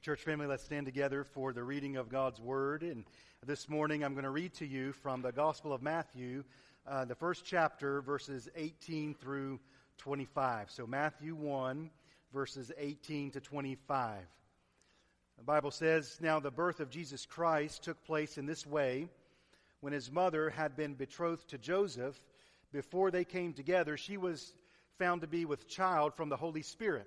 Well, church family, let's stand together for the reading of God's Word. And this morning I'm going to read to you from the Gospel of Matthew, uh, the first chapter, verses 18 through 25. So, Matthew 1, verses 18 to 25. The Bible says, Now the birth of Jesus Christ took place in this way. When his mother had been betrothed to Joseph, before they came together, she was found to be with child from the Holy Spirit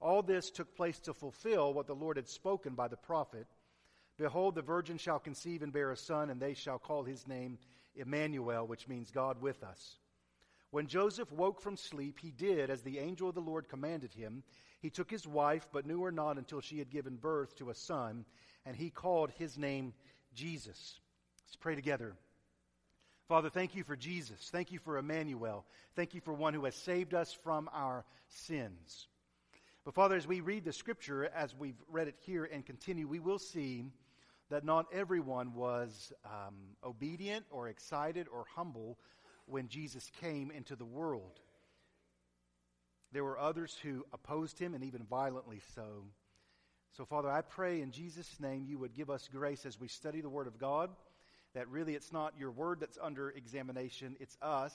All this took place to fulfill what the Lord had spoken by the prophet. Behold, the virgin shall conceive and bear a son, and they shall call his name Emmanuel, which means God with us. When Joseph woke from sleep, he did as the angel of the Lord commanded him. He took his wife, but knew her not until she had given birth to a son, and he called his name Jesus. Let's pray together. Father, thank you for Jesus. Thank you for Emmanuel. Thank you for one who has saved us from our sins. But Father, as we read the scripture, as we've read it here and continue, we will see that not everyone was um, obedient or excited or humble when Jesus came into the world. There were others who opposed him and even violently so. So, Father, I pray in Jesus' name you would give us grace as we study the Word of God, that really it's not your Word that's under examination, it's us.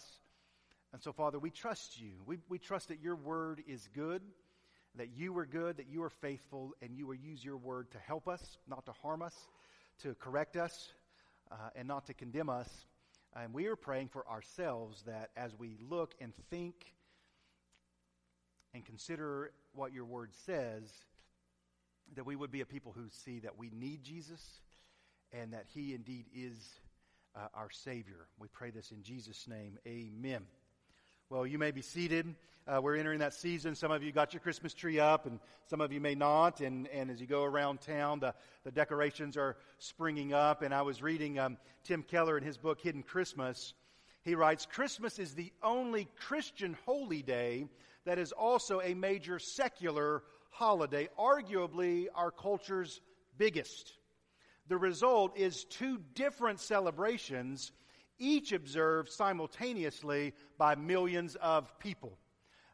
And so, Father, we trust you. We, we trust that your Word is good that you are good, that you are faithful, and you will use your word to help us, not to harm us, to correct us, uh, and not to condemn us. And we are praying for ourselves that as we look and think and consider what your word says, that we would be a people who see that we need Jesus and that he indeed is uh, our Savior. We pray this in Jesus' name. Amen. Well, you may be seated. Uh, we're entering that season. Some of you got your Christmas tree up, and some of you may not. And, and as you go around town, the, the decorations are springing up. And I was reading um, Tim Keller in his book, Hidden Christmas. He writes Christmas is the only Christian holy day that is also a major secular holiday, arguably our culture's biggest. The result is two different celebrations each observed simultaneously by millions of people.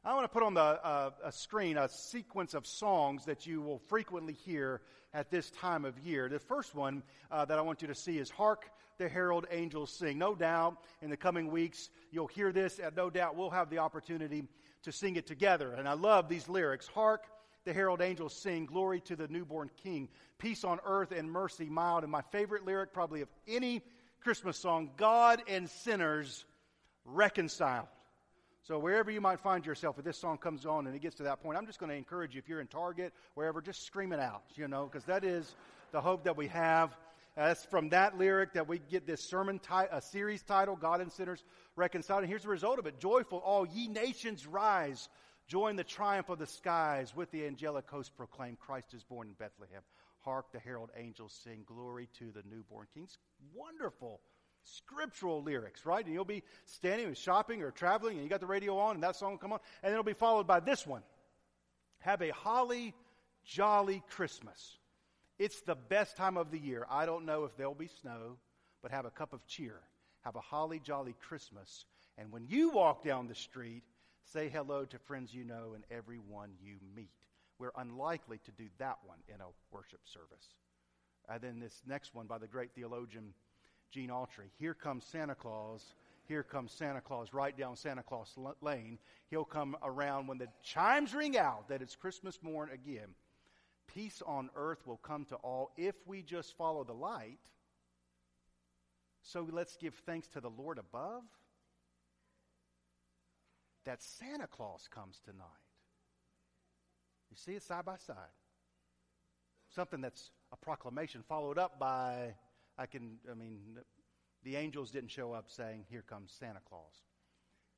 I want to put on the uh, a screen a sequence of songs that you will frequently hear at this time of year. The first one uh, that I want you to see is Hark the Herald Angels Sing. No doubt in the coming weeks you'll hear this, and no doubt we'll have the opportunity to sing it together. And I love these lyrics. Hark the herald angels sing, Glory to the newborn King, peace on earth and mercy mild. And my favorite lyric, probably of any Christmas song, God and sinners reconciled. So wherever you might find yourself, if this song comes on and it gets to that point, I'm just going to encourage you, if you're in Target, wherever, just scream it out, you know, because that is the hope that we have. That's from that lyric that we get this sermon, ti- a series title, God and Sinners Reconciled. And here's the result of it. Joyful, all ye nations rise. Join the triumph of the skies with the angelic host proclaim Christ is born in Bethlehem. Hark the herald angels sing, Glory to the newborn King. Wonderful scriptural lyrics, right? And you'll be standing and shopping or traveling, and you got the radio on, and that song will come on, and it'll be followed by this one Have a holly, jolly Christmas. It's the best time of the year. I don't know if there'll be snow, but have a cup of cheer. Have a holly, jolly Christmas. And when you walk down the street, say hello to friends you know and everyone you meet. We're unlikely to do that one in a worship service. And then this next one by the great theologian Gene Autry. Here comes Santa Claus. Here comes Santa Claus right down Santa Claus Lane. He'll come around when the chimes ring out that it's Christmas morn again. Peace on earth will come to all if we just follow the light. So let's give thanks to the Lord above that Santa Claus comes tonight. You see it side by side. Something that's a proclamation followed up by, I can, I mean, the angels didn't show up saying, Here comes Santa Claus.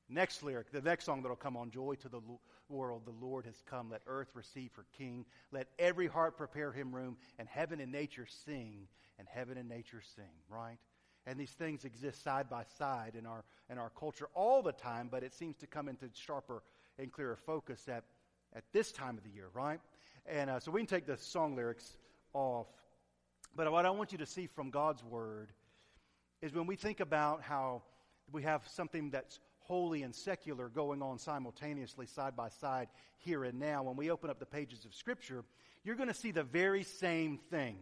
Next lyric, the next song that'll come on Joy to the world, the Lord has come. Let earth receive her King. Let every heart prepare him room, and heaven and nature sing, and heaven and nature sing, right? And these things exist side by side in our, in our culture all the time, but it seems to come into sharper and clearer focus at, at this time of the year, right? And uh, so we can take the song lyrics off. But what I want you to see from God's Word is when we think about how we have something that's holy and secular going on simultaneously, side by side, here and now, when we open up the pages of Scripture, you're going to see the very same thing.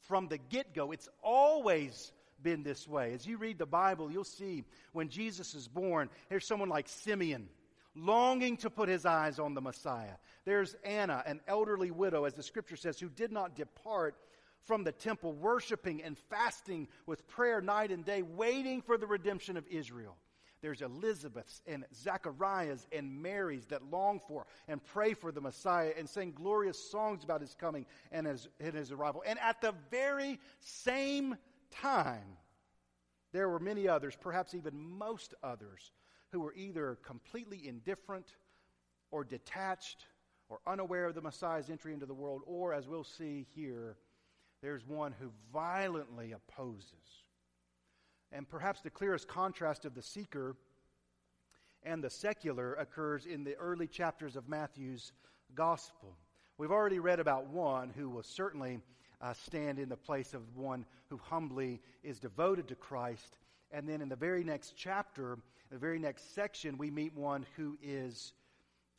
From the get go, it's always been this way. As you read the Bible, you'll see when Jesus is born, there's someone like Simeon longing to put his eyes on the Messiah. There's Anna, an elderly widow, as the scripture says, who did not depart from the temple, worshiping and fasting with prayer night and day, waiting for the redemption of Israel. There's Elizabeth's and Zachariah's and Mary's that long for and pray for the Messiah and sing glorious songs about his coming and his, and his arrival. And at the very same time, there were many others, perhaps even most others, who were either completely indifferent or detached or unaware of the Messiah's entry into the world, or, as we'll see here, there's one who violently opposes and perhaps the clearest contrast of the seeker and the secular occurs in the early chapters of Matthew's gospel. We've already read about one who will certainly uh, stand in the place of one who humbly is devoted to Christ. And then in the very next chapter, the very next section, we meet one who is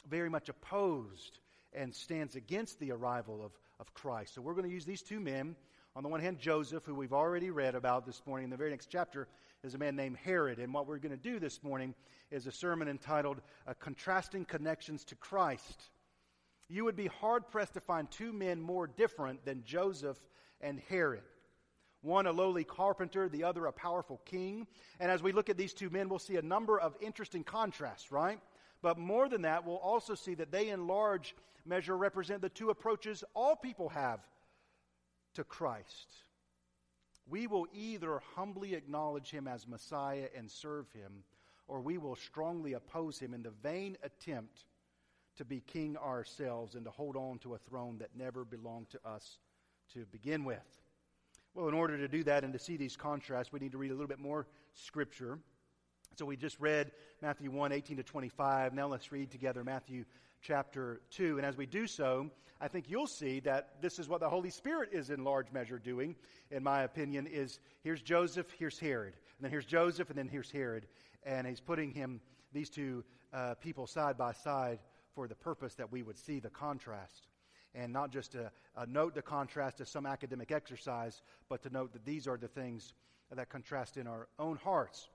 very much opposed and stands against the arrival of, of Christ. So we're going to use these two men on the one hand, Joseph, who we've already read about this morning in the very next chapter, is a man named Herod. And what we're going to do this morning is a sermon entitled uh, Contrasting Connections to Christ. You would be hard pressed to find two men more different than Joseph and Herod. One a lowly carpenter, the other a powerful king. And as we look at these two men, we'll see a number of interesting contrasts, right? But more than that, we'll also see that they, in large measure, represent the two approaches all people have to Christ, we will either humbly acknowledge him as Messiah and serve him, or we will strongly oppose him in the vain attempt to be king ourselves and to hold on to a throne that never belonged to us to begin with. Well, in order to do that and to see these contrasts, we need to read a little bit more scripture. So we just read Matthew 1 18 to 25. Now let's read together Matthew chapter 2. And as we do so, I think you'll see that this is what the Holy Spirit is in large measure doing, in my opinion, is here's Joseph, here's Herod. And then here's Joseph, and then here's Herod. And he's putting him, these two uh, people side by side for the purpose that we would see the contrast. And not just to uh, note the contrast as some academic exercise, but to note that these are the things that contrast in our own hearts,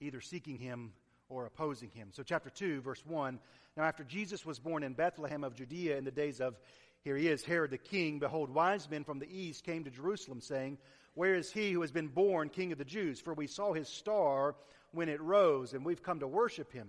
either seeking him or opposing him. So, chapter 2, verse 1 Now, after Jesus was born in Bethlehem of Judea in the days of, here he is, Herod the king, behold, wise men from the east came to Jerusalem, saying, Where is he who has been born king of the Jews? For we saw his star when it rose, and we've come to worship him.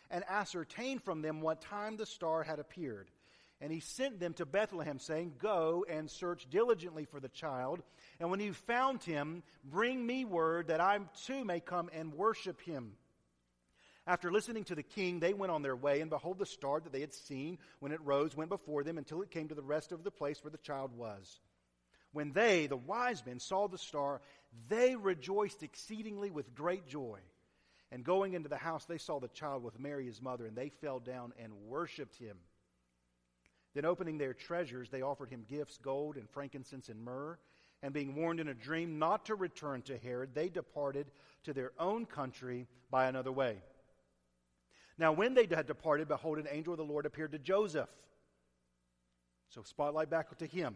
and ascertained from them what time the star had appeared. And he sent them to Bethlehem, saying, Go and search diligently for the child, and when you found him, bring me word that I too may come and worship him. After listening to the king, they went on their way, and behold, the star that they had seen when it rose went before them until it came to the rest of the place where the child was. When they, the wise men, saw the star, they rejoiced exceedingly with great joy. And going into the house, they saw the child with Mary his mother, and they fell down and worshipped him. Then, opening their treasures, they offered him gifts gold and frankincense and myrrh. And being warned in a dream not to return to Herod, they departed to their own country by another way. Now, when they had departed, behold, an angel of the Lord appeared to Joseph. So, spotlight back to him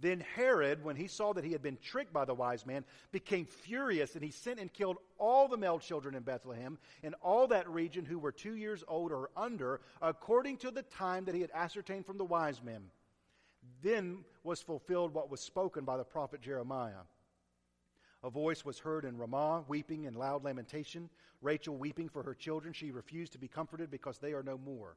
Then Herod, when he saw that he had been tricked by the wise man, became furious, and he sent and killed all the male children in Bethlehem and all that region who were two years old or under, according to the time that he had ascertained from the wise men. Then was fulfilled what was spoken by the prophet Jeremiah. A voice was heard in Ramah, weeping and loud lamentation. Rachel weeping for her children. She refused to be comforted because they are no more.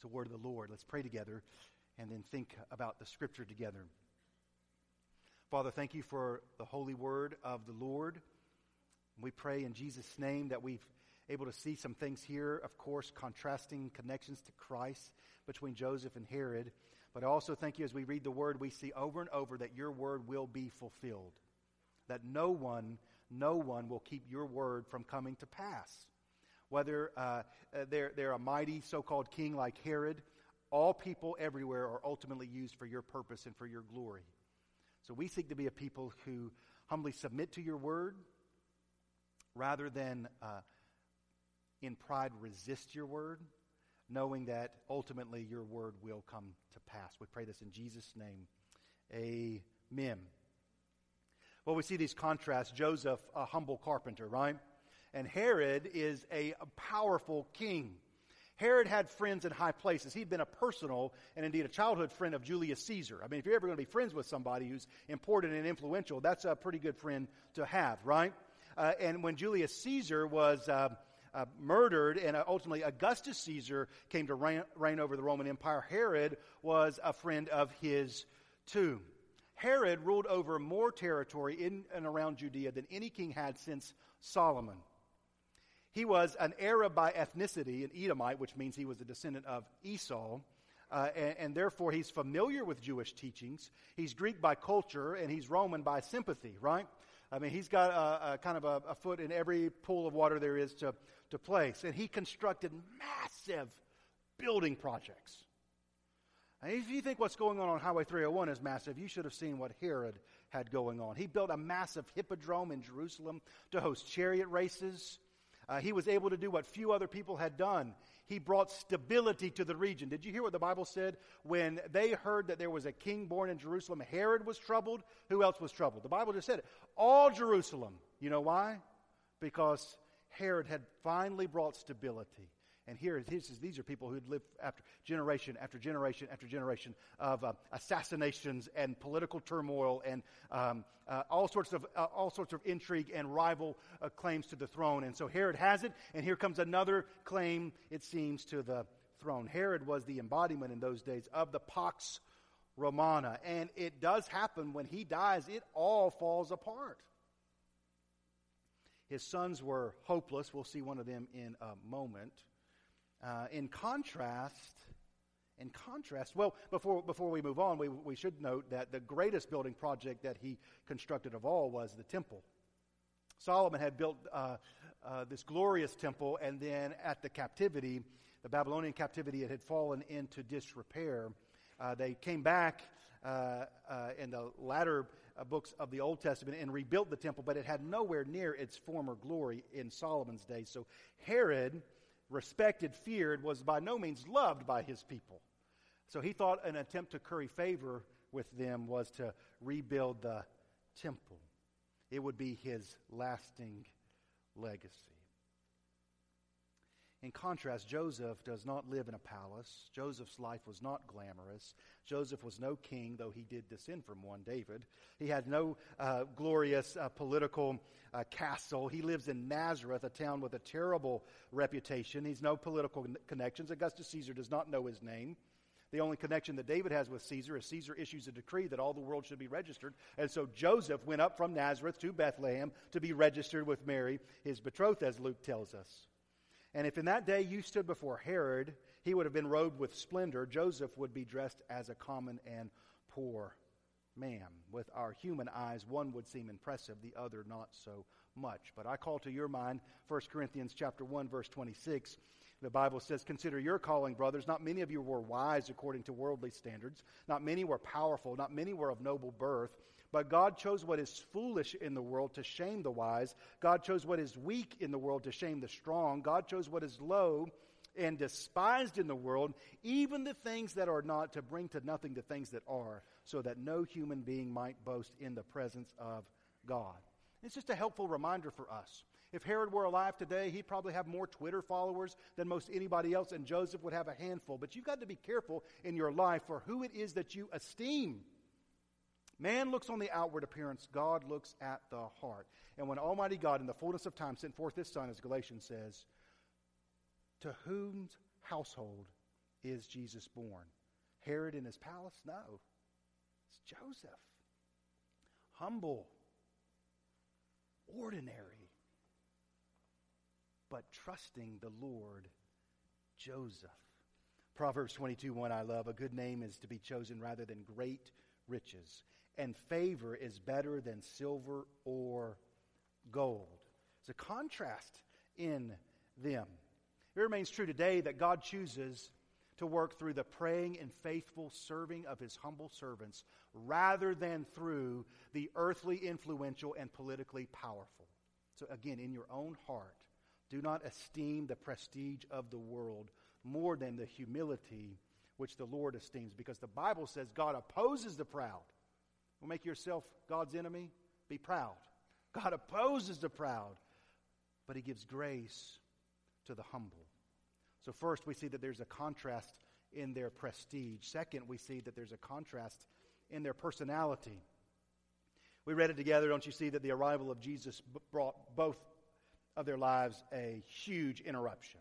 It's a word of the Lord. Let's pray together and then think about the scripture together. Father, thank you for the holy word of the Lord. We pray in Jesus' name that we've able to see some things here, of course, contrasting connections to Christ between Joseph and Herod. But I also thank you as we read the word, we see over and over that your word will be fulfilled. That no one, no one will keep your word from coming to pass. Whether uh, uh they're, they're a mighty so called king like Herod, all people everywhere are ultimately used for your purpose and for your glory. So we seek to be a people who humbly submit to your word rather than uh, in pride resist your word, knowing that ultimately your word will come to pass. We pray this in Jesus' name. Amen. Well, we see these contrasts. Joseph, a humble carpenter, right? And Herod is a powerful king. Herod had friends in high places. He'd been a personal and indeed a childhood friend of Julius Caesar. I mean, if you're ever going to be friends with somebody who's important and influential, that's a pretty good friend to have, right? Uh, and when Julius Caesar was uh, uh, murdered, and uh, ultimately Augustus Caesar came to reign, reign over the Roman Empire. Herod was a friend of his too. Herod ruled over more territory in and around Judea than any king had since Solomon. He was an Arab by ethnicity, an Edomite, which means he was a descendant of Esau. Uh, and, and, therefore, he's familiar with Jewish teachings. He's Greek by culture, and he's Roman by sympathy, right? I mean, he's got a, a kind of a, a, foot in every pool of water there is to, to place. And he constructed massive building projects. And if you think what's going on on Highway 301 is massive, you should have seen what Herod had going on. He built a massive hippodrome in Jerusalem to host chariot races. Uh, he was able to do what few other people had done. He brought stability to the region. Did you hear what the Bible said? When they heard that there was a king born in Jerusalem, Herod was troubled. Who else was troubled? The Bible just said it. All Jerusalem. You know why? Because Herod had finally brought stability. And here, these are people who had lived after generation after generation after generation of uh, assassinations and political turmoil and um, uh, all sorts of uh, all sorts of intrigue and rival uh, claims to the throne. And so Herod has it, and here comes another claim. It seems to the throne. Herod was the embodiment in those days of the Pax Romana, and it does happen when he dies. It all falls apart. His sons were hopeless. We'll see one of them in a moment. Uh, in contrast, in contrast, well, before, before we move on, we, we should note that the greatest building project that he constructed of all was the temple. Solomon had built uh, uh, this glorious temple, and then at the captivity, the Babylonian captivity, it had fallen into disrepair. Uh, they came back uh, uh, in the latter books of the Old Testament and rebuilt the temple, but it had nowhere near its former glory in Solomon's day. So Herod, respected, feared, was by no means loved by his people. So he thought an attempt to curry favor with them was to rebuild the temple. It would be his lasting legacy. In contrast, Joseph does not live in a palace. Joseph's life was not glamorous. Joseph was no king, though he did descend from one, David. He had no uh, glorious uh, political uh, castle. He lives in Nazareth, a town with a terrible reputation. He's no political connections. Augustus Caesar does not know his name. The only connection that David has with Caesar is Caesar issues a decree that all the world should be registered. And so Joseph went up from Nazareth to Bethlehem to be registered with Mary, his betrothed, as Luke tells us. And if in that day you stood before Herod, he would have been robed with splendor. Joseph would be dressed as a common and poor man. With our human eyes, one would seem impressive, the other not so much. But I call to your mind 1 Corinthians chapter 1 verse 26 the Bible says, Consider your calling, brothers. Not many of you were wise according to worldly standards. Not many were powerful. Not many were of noble birth. But God chose what is foolish in the world to shame the wise. God chose what is weak in the world to shame the strong. God chose what is low and despised in the world, even the things that are not, to bring to nothing the things that are, so that no human being might boast in the presence of God. It's just a helpful reminder for us. If Herod were alive today, he'd probably have more Twitter followers than most anybody else, and Joseph would have a handful. But you've got to be careful in your life for who it is that you esteem. Man looks on the outward appearance, God looks at the heart. And when Almighty God, in the fullness of time, sent forth his Son, as Galatians says, to whose household is Jesus born? Herod in his palace? No. It's Joseph. Humble, ordinary, but trusting the Lord Joseph. Proverbs 22 1 I love. A good name is to be chosen rather than great riches, and favor is better than silver or gold. It's a contrast in them. It remains true today that God chooses to work through the praying and faithful serving of his humble servants rather than through the earthly influential and politically powerful. So, again, in your own heart, do not esteem the prestige of the world more than the humility which the Lord esteems, because the Bible says God opposes the proud. Will make yourself God's enemy? Be proud. God opposes the proud, but He gives grace to the humble. So, first, we see that there's a contrast in their prestige. Second, we see that there's a contrast in their personality. We read it together. Don't you see that the arrival of Jesus brought both of their lives a huge interruption.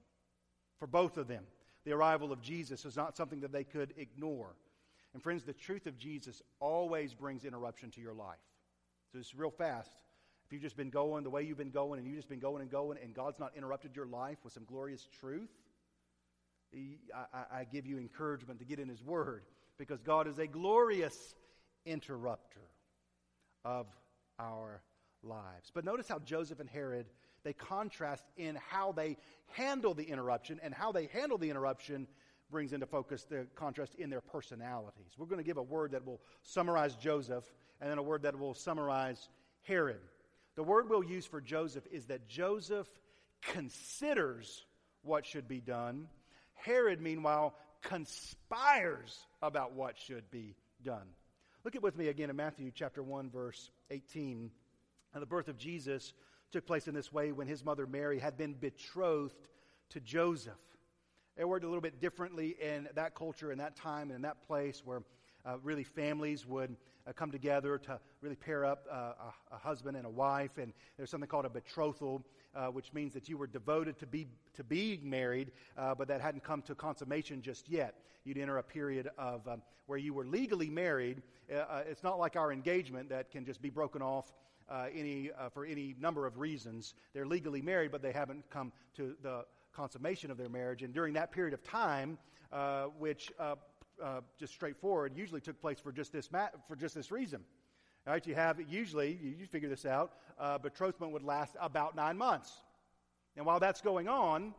For both of them, the arrival of Jesus was not something that they could ignore. And friends, the truth of Jesus always brings interruption to your life. So it's real fast. If you've just been going the way you've been going and you've just been going and going and God's not interrupted your life with some glorious truth, I, I give you encouragement to get in His Word because God is a glorious interrupter of our lives. But notice how Joseph and Herod they contrast in how they handle the interruption, and how they handle the interruption brings into focus the contrast in their personalities. We're going to give a word that will summarize Joseph, and then a word that will summarize Herod. The word we'll use for Joseph is that Joseph considers what should be done. Herod, meanwhile, conspires about what should be done. Look at with me again in Matthew chapter 1 verse 18. And the birth of Jesus took place in this way when his mother Mary had been betrothed to Joseph. It worked a little bit differently in that culture, in that time, and in that place where uh, really families would uh, come together to really pair up uh, a, a, husband and a wife. And there's something called a betrothal, uh, which means that you were devoted to, be, to being married, uh, but that hadn't come to consummation just yet. You'd enter a period of um, where you were legally married. Uh, it's not like our engagement that can just be broken off any, for any number of reasons. They're legally married, but they haven't come to the consummation of their marriage. And during that period of time, uh, which uh, uh, just straightforward usually took place for just this ma- for just this reason. All right, you have usually you, you figure this out. Uh, betrothment would last about nine months, and while that's going on,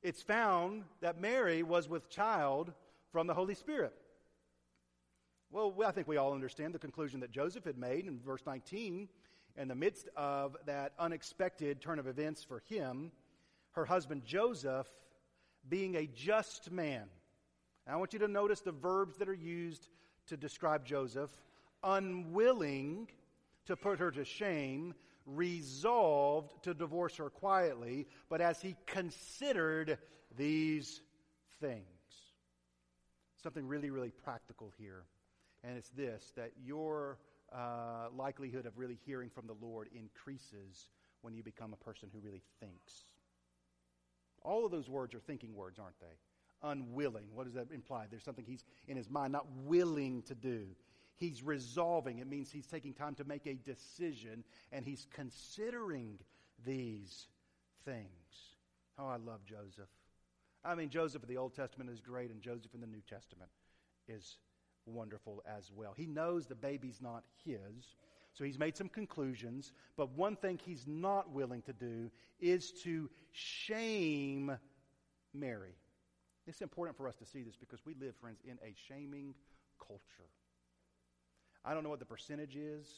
it's found that Mary was with child from the Holy Spirit. Well, I think we all understand the conclusion that Joseph had made in verse 19. In the midst of that unexpected turn of events for him, her husband Joseph, being a just man. And I want you to notice the verbs that are used to describe Joseph unwilling to put her to shame, resolved to divorce her quietly, but as he considered these things. Something really, really practical here and it's this that your uh, likelihood of really hearing from the Lord increases when you become a person who really thinks. All of those words are thinking words, aren't they? unwilling. What does that imply? There's something he's in his mind not willing to do. He's resolving. It means he's taking time to make a decision and he's considering these things. Oh, I love Joseph. I mean, Joseph in the Old Testament is great, and Joseph in the New Testament is wonderful as well. He knows the baby's not his, so he's made some conclusions, but one thing he's not willing to do is to shame Mary. It's important for us to see this because we live, friends, in a shaming culture. I don't know what the percentage is,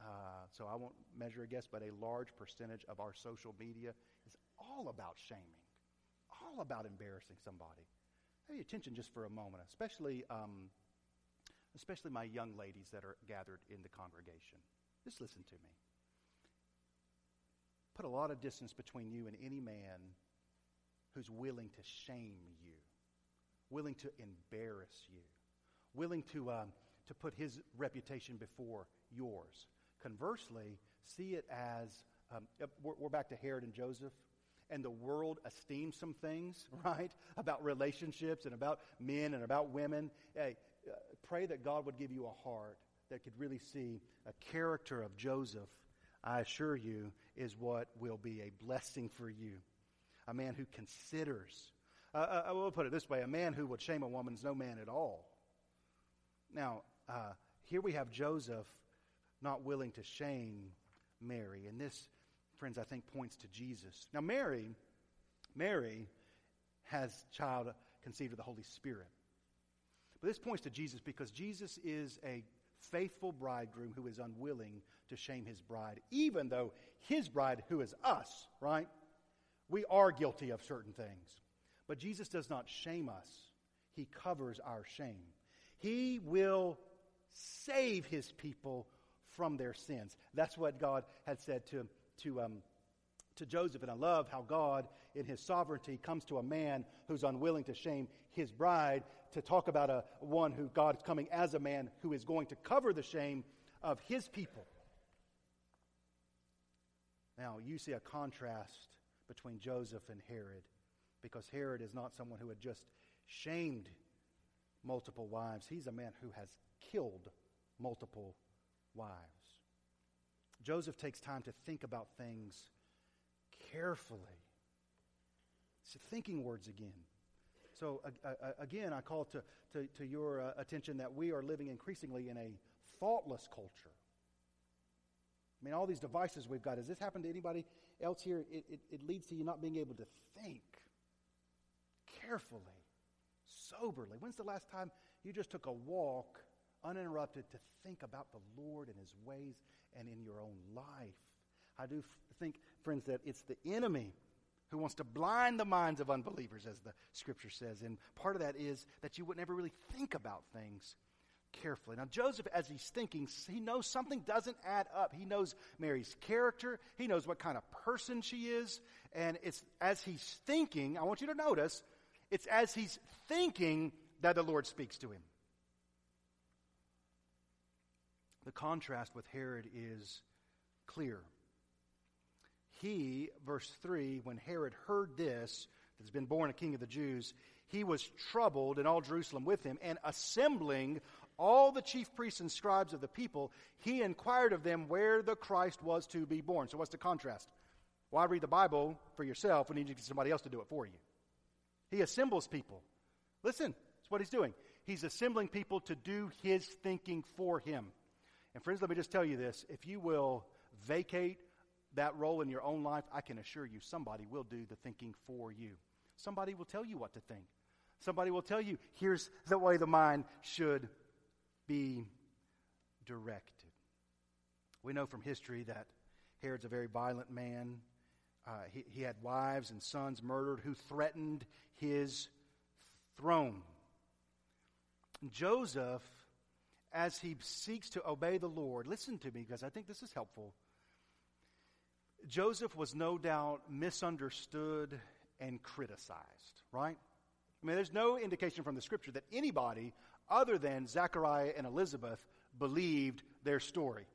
uh, so I won't measure a guess, but a large percentage of our social media is all about shaming, all about embarrassing somebody. Pay attention just for a moment, especially, um, especially my young ladies that are gathered in the congregation. Just listen to me. Put a lot of distance between you and any man who's willing to shame you, willing to embarrass you, willing to, um, to put his reputation before yours. Conversely, see it as um, we're, we're back to Herod and Joseph and the world esteems some things, right, about relationships and about men and about women. Hey, uh, pray that God would give you a heart that could really see a character of Joseph, I assure you, is what will be a blessing for you a man who considers. Uh, uh, I will put it this way a man who would shame a woman is no man at all. Now, uh, here we have Joseph not willing to shame Mary. And this, friends, I think points to Jesus. Now, Mary, Mary has child conceived of the Holy Spirit. But this points to Jesus because Jesus is a faithful bridegroom who is unwilling to shame his bride, even though his bride, who is us, right? We are guilty of certain things. But Jesus does not shame us, He covers our shame. He will save His people from their sins. That's what God had said to, to, um, to Joseph. And I love how God, in His sovereignty, comes to a man who's unwilling to shame his bride to talk about a one who God is coming as a man who is going to cover the shame of His people. Now, you see a contrast between Joseph and Herod because Herod is not someone who had just shamed multiple wives. He's a man who has killed multiple wives. Joseph takes time to think about things carefully. It's thinking words again. So, uh, uh, again, I call to, to, to your uh, attention that we are living increasingly in a thoughtless culture. I mean, all these devices we've got. Has this happened to anybody else here? It, it, it leads to you not being able to think carefully, soberly. When's the last time you just took a walk uninterrupted to think about the Lord and His ways and in your own life? I do f- think, friends, that it's the enemy who wants to blind the minds of unbelievers, as the scripture says. And part of that is that you would never really think about things carefully. Now, Joseph, as he's thinking, he knows something doesn't add up. He knows Mary's character, he knows what kind of person she is. And it's as he's thinking, I want you to notice, it's as he's thinking that the Lord speaks to him. The contrast with Herod is clear. He, verse 3, when Herod heard this, that has been born a king of the Jews, he was troubled, and all Jerusalem with him, and assembling all the chief priests and scribes of the people, he inquired of them where the Christ was to be born. So, what's the contrast? Why read the Bible for yourself when you need somebody else to do it for you? He assembles people. Listen, that's what he's doing. He's assembling people to do his thinking for him. And, friends, let me just tell you this if you will vacate that role in your own life, I can assure you somebody will do the thinking for you. Somebody will tell you what to think. Somebody will tell you, here's the way the mind should be directed. We know from history that Herod's a very violent man. Uh, he, he had wives and sons murdered who threatened his throne. Joseph, as he seeks to obey the Lord, listen to me because I think this is helpful. Joseph was no doubt misunderstood and criticized, right? I mean, there's no indication from the scripture that anybody other than Zechariah and Elizabeth believed their story.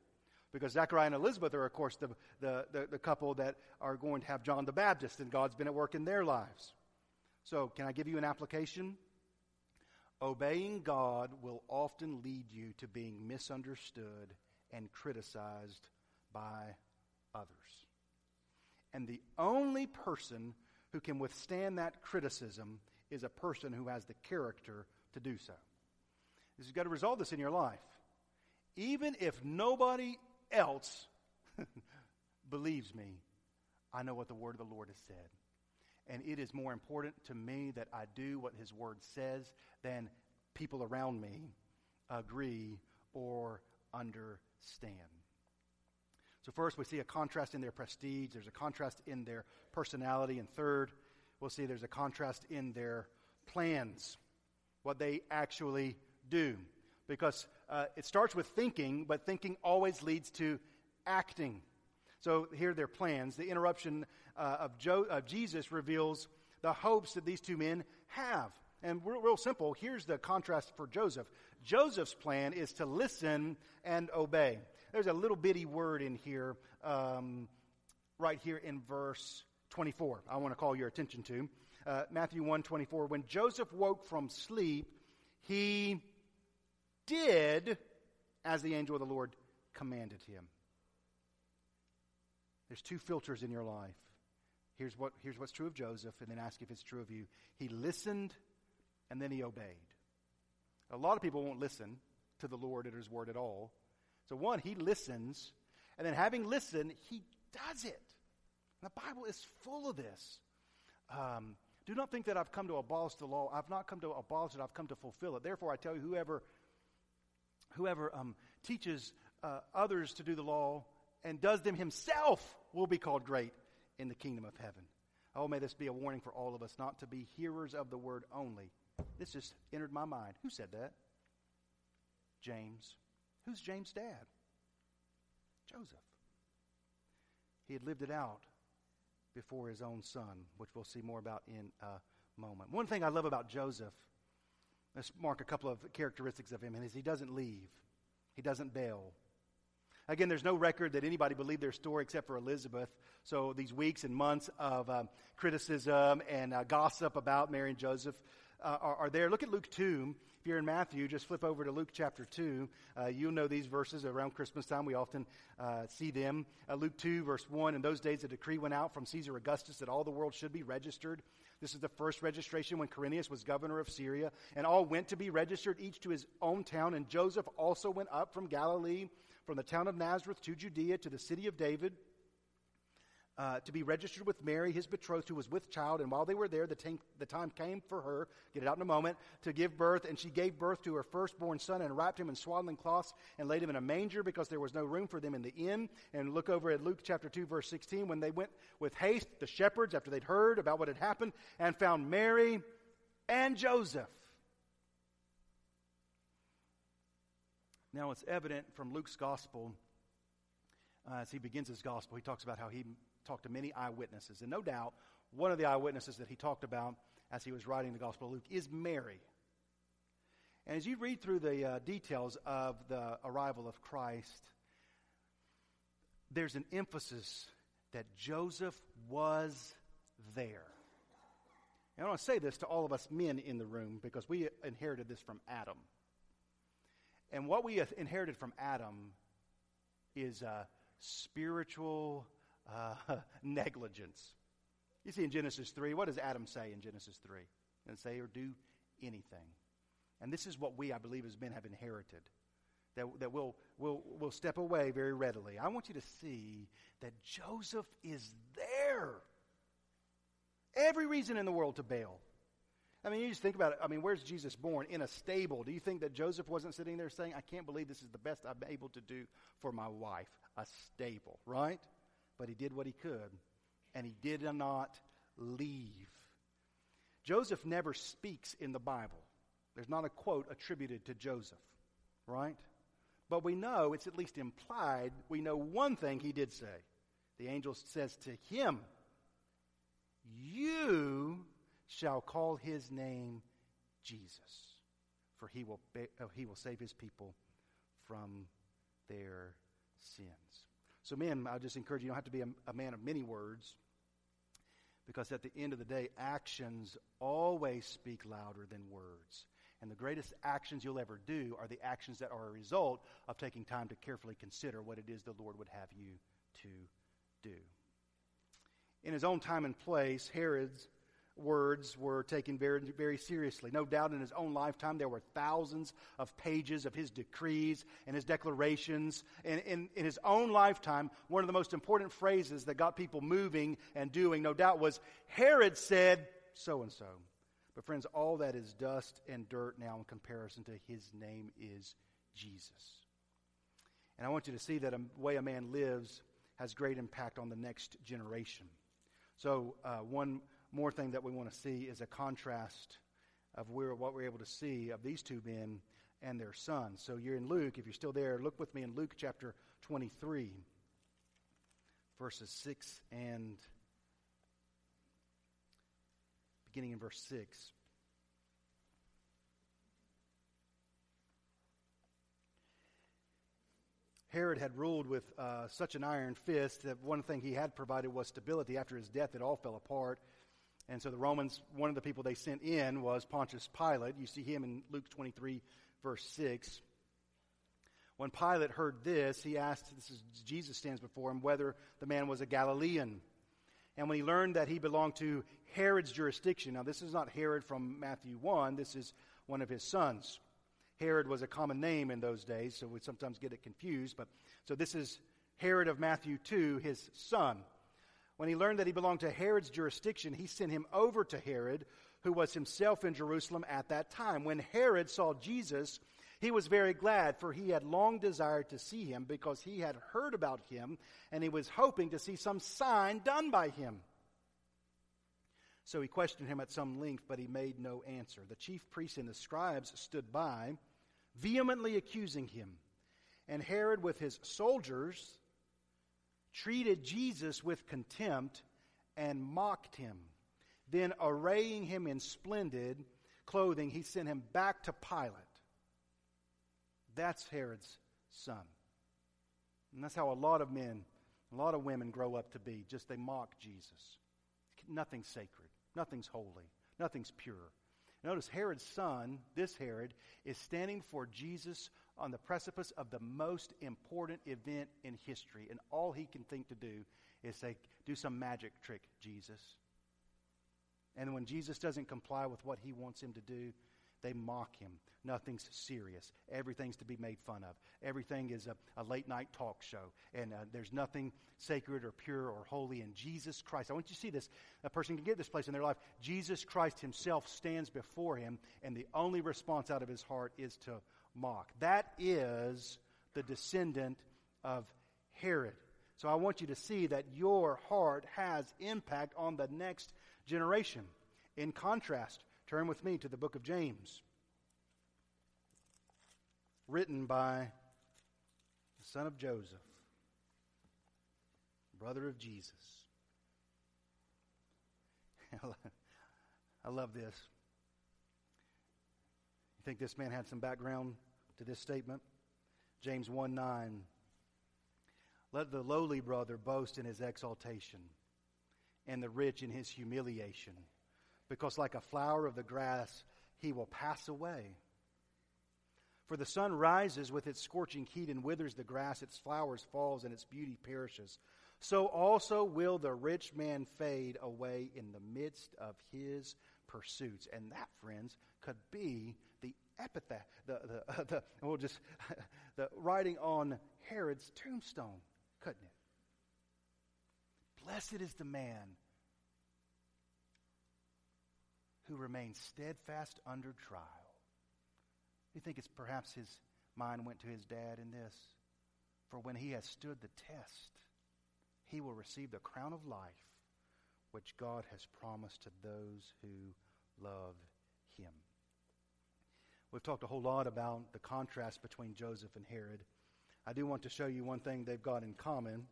Because Zechariah and Elizabeth are, of course, the, the, the, the, couple that are going to have John the Baptist, and God's been at work in their lives. So, can I give you an application? Obeying God will often lead you to being misunderstood and criticized by others. And the only person who can withstand that criticism is a person who has the character to do so. You've got to resolve this in your life. Even if nobody else believes me, I know what the word of the Lord has said. And it is more important to me that I do what his word says than people around me agree or understand. So, first, we see a contrast in their prestige. There's a contrast in their personality. And third, we'll see there's a contrast in their plans, what they actually do. Because uh, it starts with thinking, but thinking always leads to acting. So, here are their plans. The interruption uh, of, jo- of Jesus reveals the hopes that these two men have. And real, real simple, here's the contrast for Joseph. Joseph's plan is to listen and obey. There's a little bitty word in here, um, right here in verse 24. I want to call your attention to uh, Matthew 1 24. When Joseph woke from sleep, he did as the angel of the Lord commanded him. There's two filters in your life. Here's, what, here's what's true of Joseph, and then ask if it's true of you. He listened and then he obeyed. A lot of people won't listen to the Lord at his word at all. So, one, he listens, and then having listened, he does it. And the Bible is full of this. Um, do not think that I've come to abolish the law. I've not come to abolish it, I've come to fulfill it. Therefore, I tell you, whoever, whoever um, teaches uh, others to do the law and does them himself will be called great in the kingdom of heaven. Oh, may this be a warning for all of us not to be hearers of the word only. This just entered my mind. Who said that? James. Who's James' dad? Joseph. He had lived it out before his own son, which we'll see more about in a moment. One thing I love about Joseph, let's mark a couple of characteristics of him, and is he doesn't leave, he doesn't bail. Again, there's no record that anybody believed their story except for Elizabeth. So these weeks and months of um, criticism and uh, gossip about Mary and Joseph uh, are, are, there. Look at Luke 2. If you're in Matthew, just flip over to Luke chapter 2. Uh, you'll know these verses around Christmas time. We often uh, see them. Uh, Luke 2, verse 1 In those days, a decree went out from Caesar Augustus that all the world should be registered. This is the first registration when Quirinius was governor of Syria. And all went to be registered, each to his own town. And Joseph also went up from Galilee, from the town of Nazareth to Judea, to the city of David uh, to be registered with Mary, his betrothed, who was with child. And while they were there, the, t- the time came for her, get it out in a moment, to give birth. And she gave birth to her firstborn son and wrapped him in swaddling cloths and laid him in a manger because there was no room for them in the inn. And look over at Luke chapter 2, verse 16. When they went with haste, the shepherds, after they'd heard about what had happened, and found Mary and Joseph. Now, it's evident from Luke's gospel, uh, as he begins his gospel, he talks about how he talked to many eyewitnesses. And no doubt, one of the eyewitnesses that he talked about as he was writing the Gospel of Luke is Mary. And as you read through the uh, details of the arrival of Christ, there's an emphasis that Joseph was there. And I want to say this to all of us men in the room because we inherited this from Adam. And what we inherited from Adam is a spiritual uh, negligence. You see in Genesis 3, what does Adam say in Genesis 3? And say or do anything. And this is what we, I believe, as men have inherited. That, that we'll, we'll, we'll step away very readily. I want you to see that Joseph is there. Every reason in the world to bail. I mean, you just think about it. I mean, where's Jesus born? In a stable. Do you think that Joseph wasn't sitting there saying, I can't believe this is the best I'm able to do for my wife? A stable, right? But he did what he could, and he did not leave. Joseph never speaks in the Bible. There's not a quote attributed to Joseph, right? But we know, it's at least implied, we know one thing he did say. The angel says to him, You shall call his name Jesus, for he will, uh, he will save his people from their sins. So, men, I just encourage you, you don't have to be a, a man of many words Because at the end of the day, actions always speak louder than words. And the greatest actions you'll ever do are the actions that are a result of taking time to carefully consider what it is the Lord would have you to do. In his own time and place, Herod's words were taken very, very seriously. No doubt in his own lifetime, there were thousands of pages of his decrees and his declarations. And in, in his own lifetime, one of the most important phrases that got people moving and doing, no doubt, was Herod said so and so. But, friends, all that is dust and dirt now in comparison to his name is Jesus. And I want you to see that a way a man lives has great impact on the next generation. So, uh, one more thing that we want to see is a contrast of where, what we're able to see of these two men and their sons. So, you're in Luke. If you're still there, look with me in Luke chapter 23, verses 6 and beginning in verse 6. Herod had ruled with uh, such an iron fist that one thing he had provided was stability. After his death, it all fell apart. And so the Romans, one of the people they sent in was Pontius Pilate. You see him in Luke 23, verse 6. When Pilate heard this, he asked, this is Jesus stands before him, whether the man was a Galilean. And when he learned that he belonged to Herod's jurisdiction, now this is not Herod from Matthew 1, this is one of his sons. Herod was a common name in those days, so we sometimes get it confused. But so this is Herod of Matthew 2, his son. When he learned that he belonged to Herod's jurisdiction, he sent him over to Herod, who was himself in Jerusalem at that time. When Herod saw Jesus, he was very glad, for he had long desired to see him because he had heard about him, and he was hoping to see some sign done by him. So he questioned him at some length, but he made no answer. The chief priests and the scribes stood by, vehemently accusing him. And Herod, with his soldiers, treated Jesus with contempt and mocked him. Then, arraying him in splendid clothing, he sent him back to Pilate. That's Herod's son. And that's how a lot of men, a lot of women grow up to be. Just they mock Jesus. Nothing's sacred. Nothing's holy. Nothing's pure. Notice Herod's son, this Herod, is standing for Jesus on the precipice of the most important event in history. And all he can think to do is say, Do some magic trick, Jesus. And when Jesus doesn't comply with what he wants him to do, they mock him. Nothing's serious. Everything's to be made fun of. Everything is a, a late night talk show. And uh, there's nothing sacred or pure or holy in Jesus Christ. I want you to see this. A person can get this place in their life. Jesus Christ himself stands before him, and the only response out of his heart is to mock. That is the descendant of Herod. So I want you to see that your heart has impact on the next generation. In contrast, turn with me to the book of James written by the son of Joseph, brother of Jesus. I love this. Think this man had some background to this statement? James 1 9. Let the lowly brother boast in his exaltation, and the rich in his humiliation, because like a flower of the grass, he will pass away. For the sun rises with its scorching heat and withers the grass, its flowers falls, and its beauty perishes. So also will the rich man fade away in the midst of his pursuits. And that, friends, could be epithet, the, the, uh, the we'll just, the writing on Herod's tombstone, couldn't it? Blessed is the man who remains steadfast under trial. You think it's perhaps his mind went to his dad in this? For when he has stood the test, he will receive the crown of life which God has promised to those who love him. We've talked a whole lot about the contrast between Joseph and Herod. I do want to show you one thing they've got in common.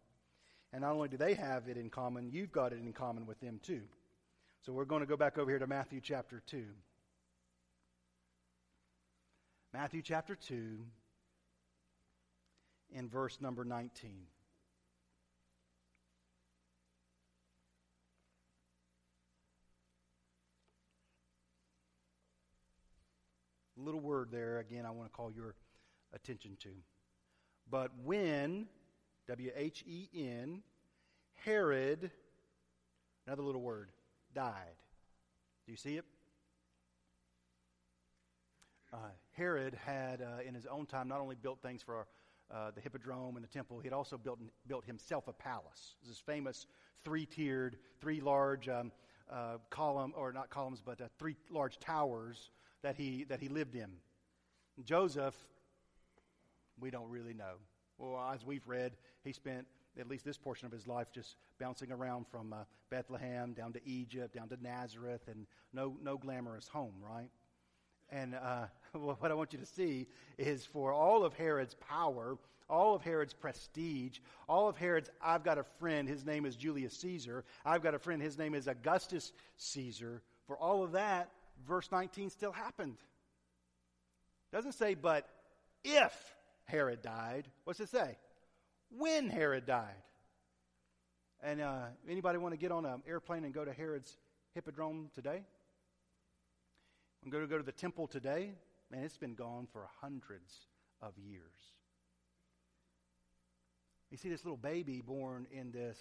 And not only do they have it in common, you've got it in common with them too. So we're going to go back over here to Matthew chapter 2. Matthew chapter 2, in verse number 19. Little word there, again, I want to call your attention to. But when, W H E N, Herod, another little word, died. Do you see it? Uh, Herod had, uh, in his own time, not only built things for uh, the Hippodrome and the temple, he had also built, built himself a palace. This famous three tiered, three large um, uh, column, or not columns, but uh, three large towers that he, that he lived in. Joseph, we don't really know. Well, as we've read, he spent at least this portion of his life just bouncing around from uh, Bethlehem down to Egypt, down to Nazareth, and no, no glamorous home, right? And uh, what I want you to see is for all of Herod's power, all of Herod's prestige, all of Herod's, I've got a friend, his name is Julius Caesar, I've got a friend, his name is Augustus Caesar. For all of that, verse 19 still happened. Doesn't say, but if Herod died. What's it say? When Herod died. And uh, anybody want to get on an airplane and go to Herod's Hippodrome today? I'm going to go to the temple today. Man, it's been gone for hundreds of years. You see this little baby born in this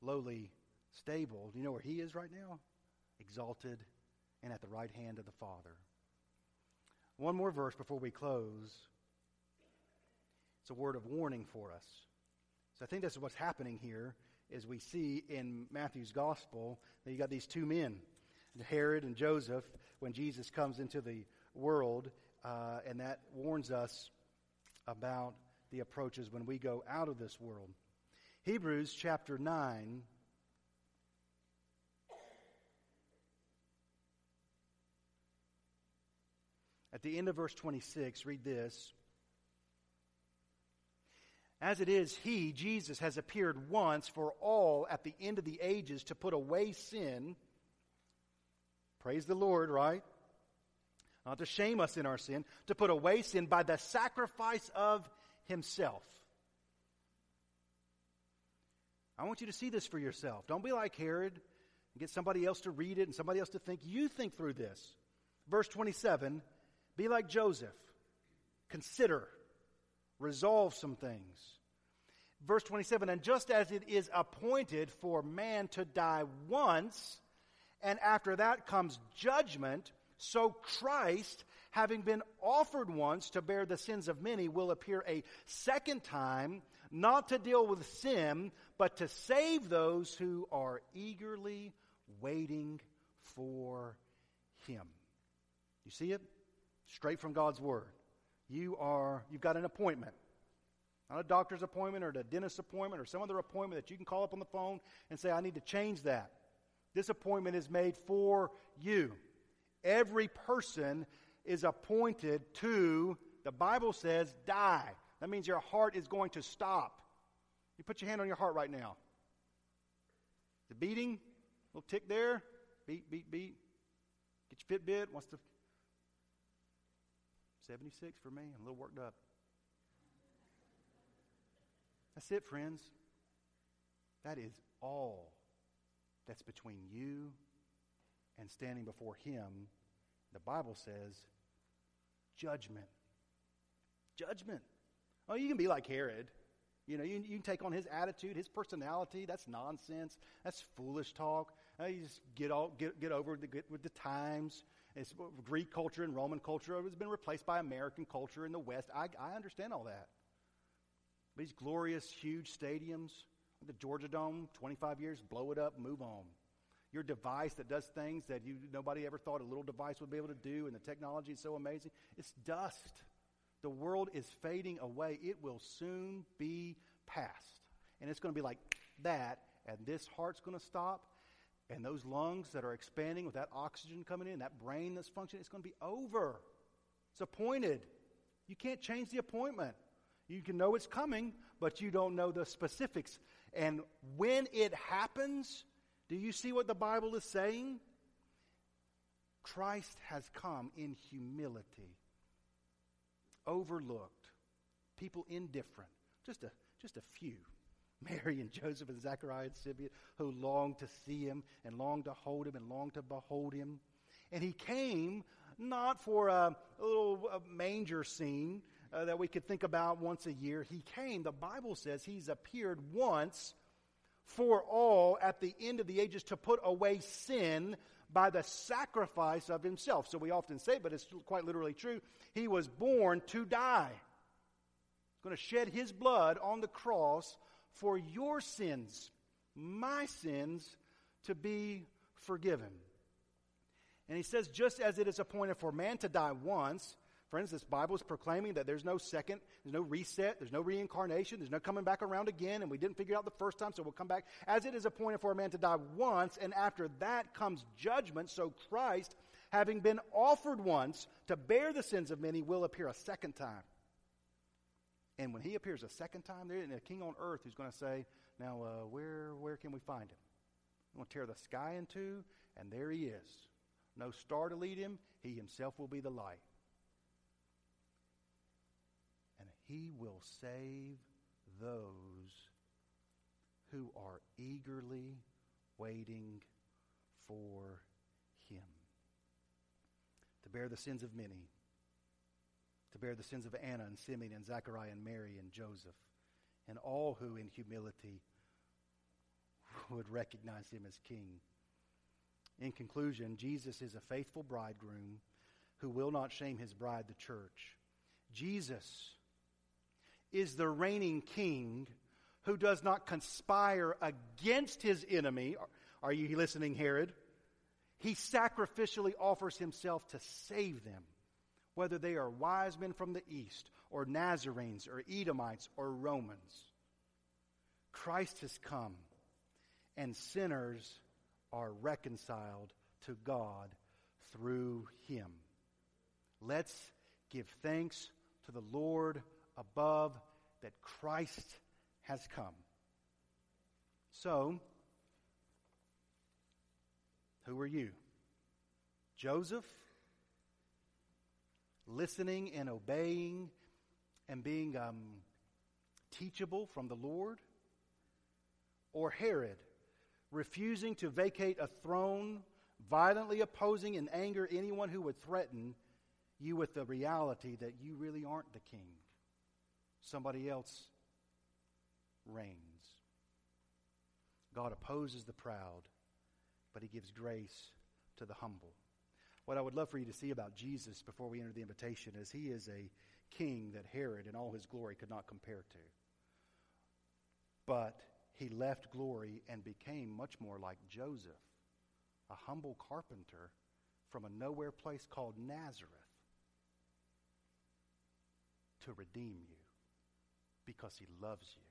lowly stable. Do you know where he is right now? Exalted and at the right hand of the Father. One more verse before we close. It's a word of warning for us. So I think this is what's happening here is we see in Matthew's gospel that you got these two men, Herod and Joseph, when Jesus comes into the world, uh, and that warns us about the approaches when we go out of this world. Hebrews chapter 9. At the end of verse 26, read this. As it is, he, Jesus, has appeared once for all at the end of the ages to put away sin. Praise the Lord, right? Not to shame us in our sin, to put away sin by the sacrifice of himself. I want you to see this for yourself. Don't be like Herod and get somebody else to read it and somebody else to think. You think through this. Verse 27 Be like Joseph. Consider resolve some things. Verse 27 And just as it is appointed for man to die once, and after that comes judgment, so Christ, having been offered once to bear the sins of many, will appear a second time, not to deal with sin, but to save those who are eagerly waiting for him. You see it? Straight from God's word. You are, you've got an appointment. Not a doctor's appointment or a dentist's appointment or some other appointment that you can call up on the phone and say, I need to change that. This appointment is made for you. Every person is appointed to, the Bible says, die. That means your heart is going to stop. You put your hand on your heart right now. The beating, little tick there, beat, beat, beat. Get your Fitbit. What's the 76 for me. I'm a little worked up. That's it, friends. That is all that's between you and standing before Him. The Bible says judgment. Judgment. Oh, you can be like Herod. You know, you, you can take on his attitude, his personality. That's nonsense. That's foolish talk. Uh, you just get, all, get, get over the, get with the times. It's Greek culture and Roman culture has been replaced by American culture in the West. I, I understand all that. These glorious, huge stadiums, the Georgia Dome, 25 years, blow it up, move on. Your device that does things that you, nobody ever thought a little device would be able to do, and the technology is so amazing, it's dust. The world is fading away. It will soon be past. And it's going to be like that, and this heart's going to stop, and those lungs that are expanding with that oxygen coming in, that brain that's functioning, it's going to be over. It's appointed. You can't change the appointment. You can know it's coming, but you don't know the specifics. And when it happens, do you see what the Bible is saying? Christ has come in humility, overlooked, people indifferent, just a, just a few. Mary and Joseph and Zechariah and Simeon, who longed to see him and longed to hold him and longed to behold him. And he came not for a, a little a manger scene uh, that we could think about once a year. He came, the Bible says, he's appeared once for all at the end of the ages to put away sin by the sacrifice of himself. So we often say, but it's quite literally true, he was born to die. He's going to shed his blood on the cross for your sins, my sins, to be forgiven. And he says, just as it is appointed for man to die once, Friends, this Bible is proclaiming that there's no second, there's no reset, there's no reincarnation, there's no coming back around again, and we didn't figure it out the first time, so we'll come back. As it is appointed for a man to die once, and after that comes judgment, so Christ, having been offered once to bear the sins of many, will appear a second time. And when he appears a second time, there isn't a king on earth who's going to say, Now, uh, where, where can we find him? I'm going to tear the sky in two, and there he is. No star to lead him, he himself will be the light. He will save those who are eagerly waiting for Him. To bear the sins of many, to bear the sins of Anna and Simeon and Zachariah and Mary and Joseph, and all who in humility would recognize Him as King. In conclusion, Jesus is a faithful bridegroom who will not shame his bride, the church. Jesus is the reigning king who does not conspire against his enemy. Are you listening, Herod? He sacrificially offers himself to save them, whether they are wise men from the east, or Nazarenes, or Edomites, or Romans. Christ has come, and sinners are reconciled to God through him. Let's give thanks to the Lord above that Christ has come. So, who are you? Joseph? Listening and obeying and being um, teachable from the Lord? Or Herod, refusing to vacate a throne, violently opposing in anger anyone who would threaten you with the reality that you really aren't the king? Somebody else reigns. God opposes the proud, but he gives grace to the humble. What I would love for you to see about Jesus before we enter the invitation is he is a king that Herod in all his glory could not compare to. But he left glory and became much more like Joseph, a humble carpenter from a nowhere place called Nazareth, to redeem you because he loves you.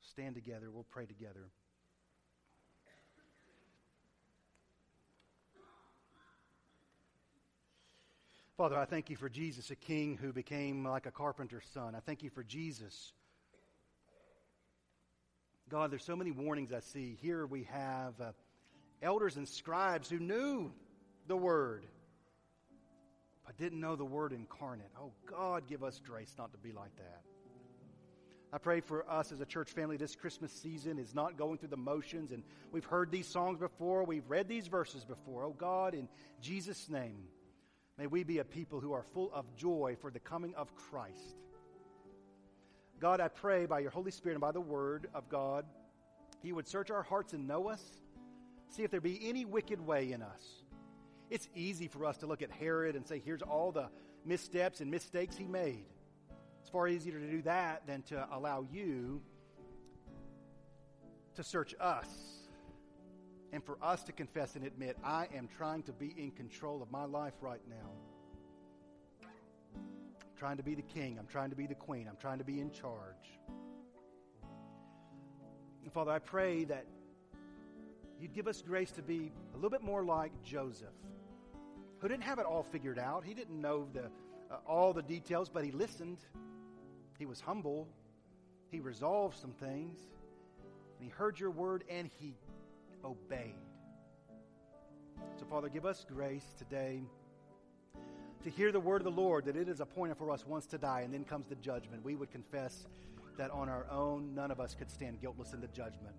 Stand together. We'll pray together. Father, I thank you for Jesus, a king who became like a carpenter's son. I thank you for Jesus. God, there's so many warnings I see. Here we have uh, elders and scribes who knew the word, but didn't know the word incarnate. Oh, God, give us grace not to be like that. I pray for us as a church family this Christmas season is not going through the motions. And we've heard these songs before, we've read these verses before. Oh God, in Jesus' name, may we be a people who are full of joy for the coming of Christ. God, I pray by your Holy Spirit and by the Word of God, He would search our hearts and know us, see if there be any wicked way in us. It's easy for us to look at Herod and say, here's all the missteps and mistakes he made. It's far easier to do that than to allow you to search us and for us to confess and admit, I am trying to be in control of my life right now. I'm trying to be the king. I'm trying to be the queen. I'm trying to be in charge. And Father, I pray that you'd give us grace to be a little bit more like Joseph, who didn't have it all figured out. He didn't know the, uh, all the details, but he listened. He was humble. He resolved some things. And he heard your word and he obeyed. So, Father, give us grace today to hear the word of the Lord that it is appointed for us once to die, and then comes the judgment. We would confess that on our own, none of us could stand guiltless in the judgment.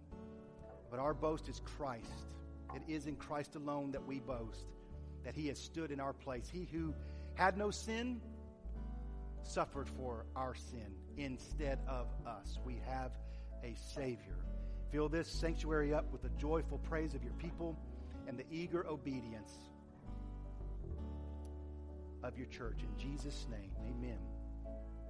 But our boast is Christ. It is in Christ alone that we boast, that he has stood in our place. He who had no sin suffered for our sin instead of us. We have a Savior. Fill this sanctuary up with the joyful praise of your people and the eager obedience of your church. In Jesus' name, amen.